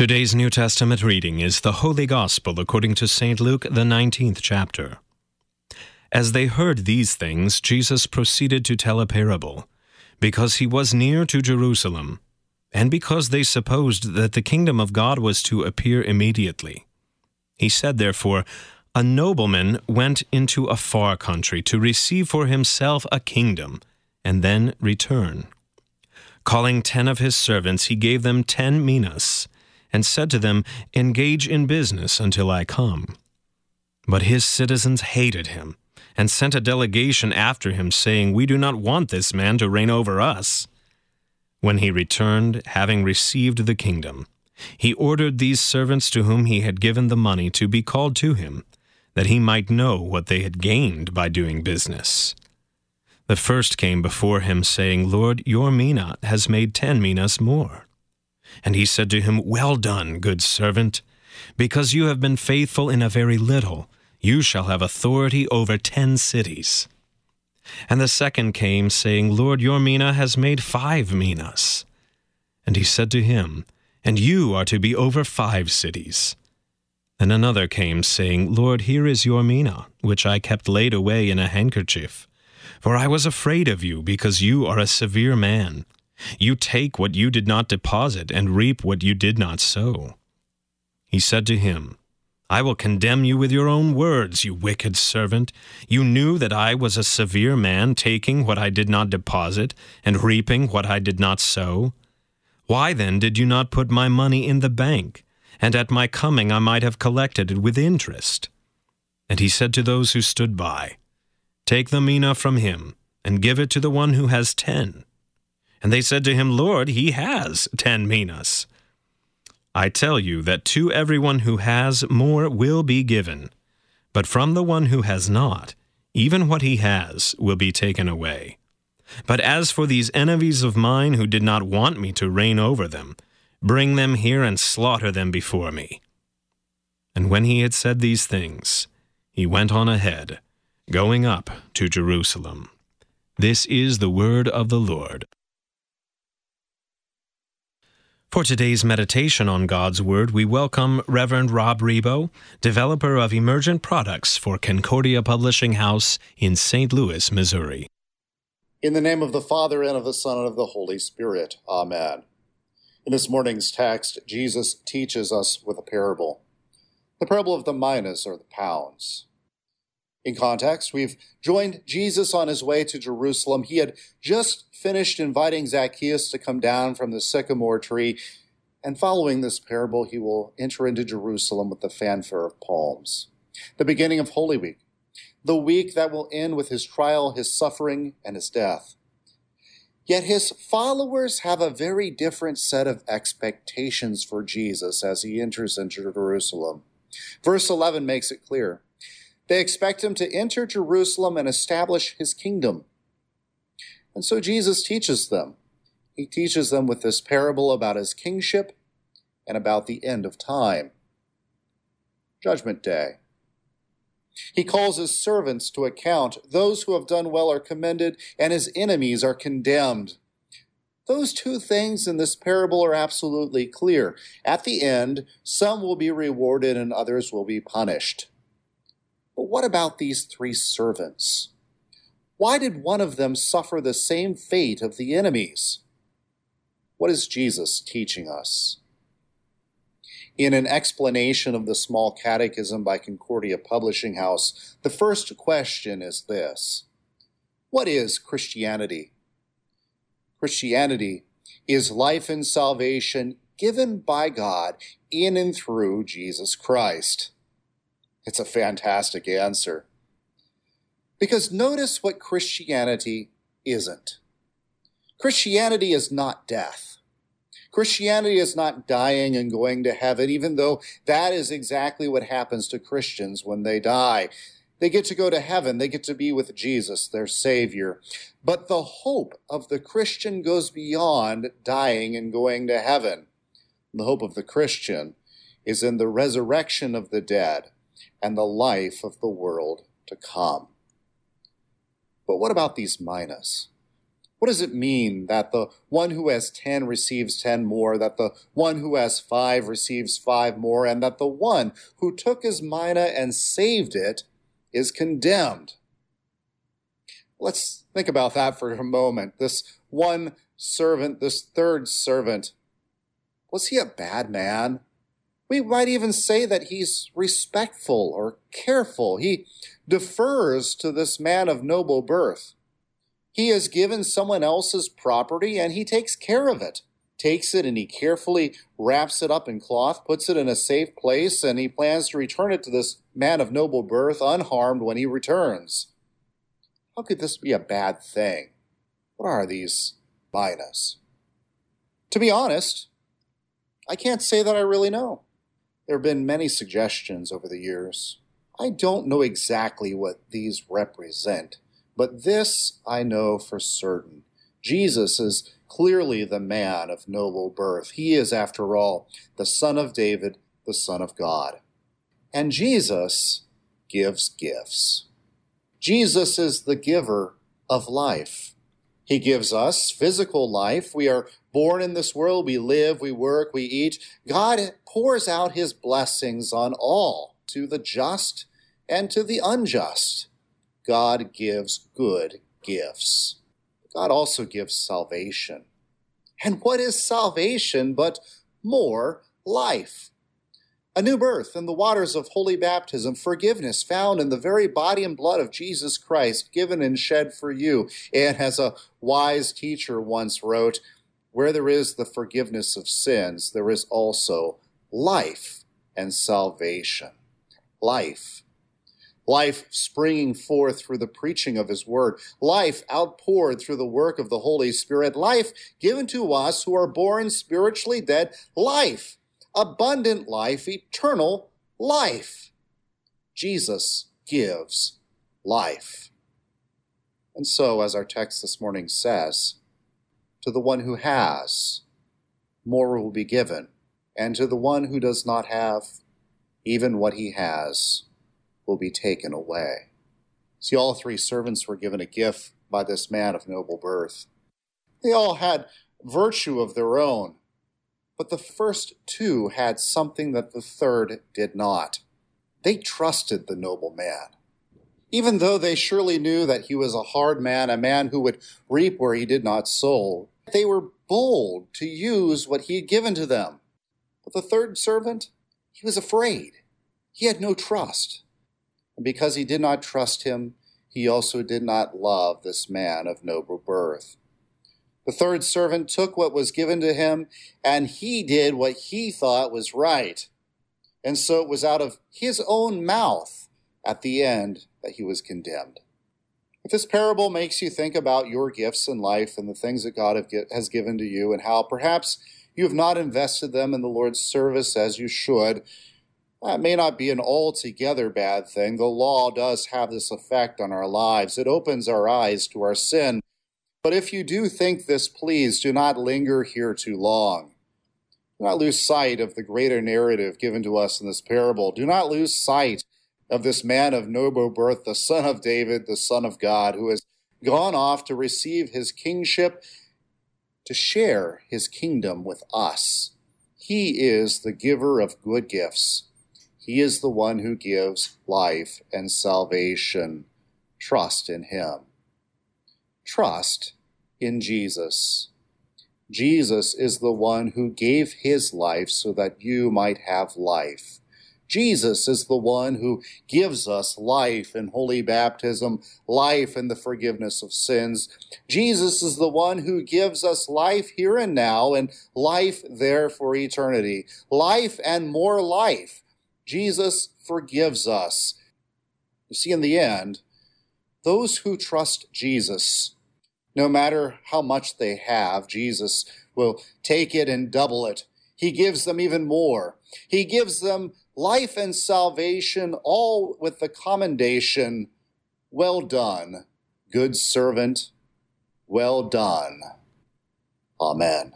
Today's New Testament reading is the Holy Gospel according to St. Luke, the 19th chapter. As they heard these things, Jesus proceeded to tell a parable, because he was near to Jerusalem, and because they supposed that the kingdom of God was to appear immediately. He said, therefore, A nobleman went into a far country to receive for himself a kingdom, and then return. Calling ten of his servants, he gave them ten minas and said to them, Engage in business until I come. But his citizens hated him, and sent a delegation after him, saying, We do not want this man to reign over us. When he returned, having received the kingdom, he ordered these servants to whom he had given the money to be called to him, that he might know what they had gained by doing business. The first came before him, saying, Lord, your mina has made ten minas more. And he said to him, Well done, good servant. Because you have been faithful in a very little, you shall have authority over ten cities. And the second came, saying, Lord, your mina has made five minas. And he said to him, And you are to be over five cities. And another came, saying, Lord, here is your mina, which I kept laid away in a handkerchief. For I was afraid of you, because you are a severe man. You take what you did not deposit and reap what you did not sow. He said to him, I will condemn you with your own words, you wicked servant. You knew that I was a severe man, taking what I did not deposit and reaping what I did not sow. Why then did you not put my money in the bank, and at my coming I might have collected it with interest? And he said to those who stood by, Take the mina from him, and give it to the one who has ten. And they said to him, Lord, he has ten minas. I tell you that to everyone who has more will be given, but from the one who has not, even what he has will be taken away. But as for these enemies of mine who did not want me to reign over them, bring them here and slaughter them before me. And when he had said these things, he went on ahead, going up to Jerusalem. This is the word of the Lord. For today's meditation on God's Word, we welcome Reverend Rob Rebo, developer of emergent products for Concordia Publishing House in St. Louis, Missouri. In the name of the Father, and of the Son, and of the Holy Spirit. Amen. In this morning's text, Jesus teaches us with a parable the parable of the minas, or the pounds. In context, we've joined Jesus on his way to Jerusalem. He had just finished inviting Zacchaeus to come down from the sycamore tree, and following this parable, he will enter into Jerusalem with the fanfare of palms. The beginning of Holy Week, the week that will end with his trial, his suffering, and his death. Yet his followers have a very different set of expectations for Jesus as he enters into Jerusalem. Verse 11 makes it clear. They expect him to enter Jerusalem and establish his kingdom. And so Jesus teaches them. He teaches them with this parable about his kingship and about the end of time. Judgment Day. He calls his servants to account. Those who have done well are commended, and his enemies are condemned. Those two things in this parable are absolutely clear. At the end, some will be rewarded and others will be punished. But what about these three servants? Why did one of them suffer the same fate of the enemies? What is Jesus teaching us? In an explanation of the Small Catechism by Concordia Publishing House, the first question is this What is Christianity? Christianity is life and salvation given by God in and through Jesus Christ. It's a fantastic answer. Because notice what Christianity isn't. Christianity is not death. Christianity is not dying and going to heaven, even though that is exactly what happens to Christians when they die. They get to go to heaven. They get to be with Jesus, their Savior. But the hope of the Christian goes beyond dying and going to heaven. The hope of the Christian is in the resurrection of the dead and the life of the world to come. But what about these minas? What does it mean that the one who has 10 receives 10 more, that the one who has 5 receives 5 more, and that the one who took his mina and saved it is condemned? Let's think about that for a moment. This one servant, this third servant, was he a bad man? We might even say that he's respectful or careful. He defers to this man of noble birth. He has given someone else's property and he takes care of it. Takes it and he carefully wraps it up in cloth, puts it in a safe place, and he plans to return it to this man of noble birth unharmed when he returns. How could this be a bad thing? What are these minas? To be honest, I can't say that I really know. There have been many suggestions over the years. I don't know exactly what these represent, but this I know for certain. Jesus is clearly the man of noble birth. He is, after all, the Son of David, the Son of God. And Jesus gives gifts. Jesus is the giver of life. He gives us physical life. We are born in this world. We live, we work, we eat. God pours out his blessings on all, to the just and to the unjust. God gives good gifts. God also gives salvation. And what is salvation but more life? a new birth in the waters of holy baptism, forgiveness found in the very body and blood of Jesus Christ, given and shed for you. And as a wise teacher once wrote, where there is the forgiveness of sins, there is also life and salvation. Life. Life springing forth through the preaching of His Word. Life outpoured through the work of the Holy Spirit. Life given to us who are born spiritually dead. Life abundant life, eternal life. Jesus gives life. And so, as our text this morning says, to the one who has, more will be given, and to the one who does not have, even what he has will be taken away. See, all three servants were given a gift by this man of noble birth. They all had virtue of their own, but the first two had something that the third did not. They trusted the noble man. Even though they surely knew that he was a hard man, a man who would reap where he did not sow, they were bold to use what he had given to them. But the third servant, he was afraid. He had no trust. And because he did not trust him, he also did not love this man of noble birth. The third servant took what was given to him, and he did what he thought was right. And so it was out of his own mouth at the end that he was condemned. If this parable makes you think about your gifts in life and the things that God has given to you, and how perhaps you have not invested them in the Lord's service as you should, that may not be an altogether bad thing. The law does have this effect on our lives. It opens our eyes to our sin but if you do think this, please do not linger here too long. Do not lose sight of the greater narrative given to us in this parable. Do not lose sight of this man of noble birth, the son of David, the son of God, who has gone off to receive his kingship, to share his kingdom with us. He is the giver of good gifts. He is the one who gives life and salvation. Trust in him trust in Jesus. Jesus is the one who gave his life so that you might have life. Jesus is the one who gives us life in holy baptism, life in the forgiveness of sins. Jesus is the one who gives us life here and now and life there for eternity. Life and more life. Jesus forgives us. You see, in the end, those who trust Jesus no matter how much they have, Jesus will take it and double it. He gives them even more. He gives them life and salvation, all with the commendation Well done, good servant. Well done. Amen.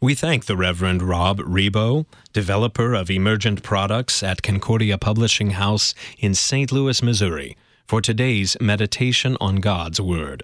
We thank the Reverend Rob Rebo, developer of emergent products at Concordia Publishing House in St. Louis, Missouri for today's meditation on God's Word.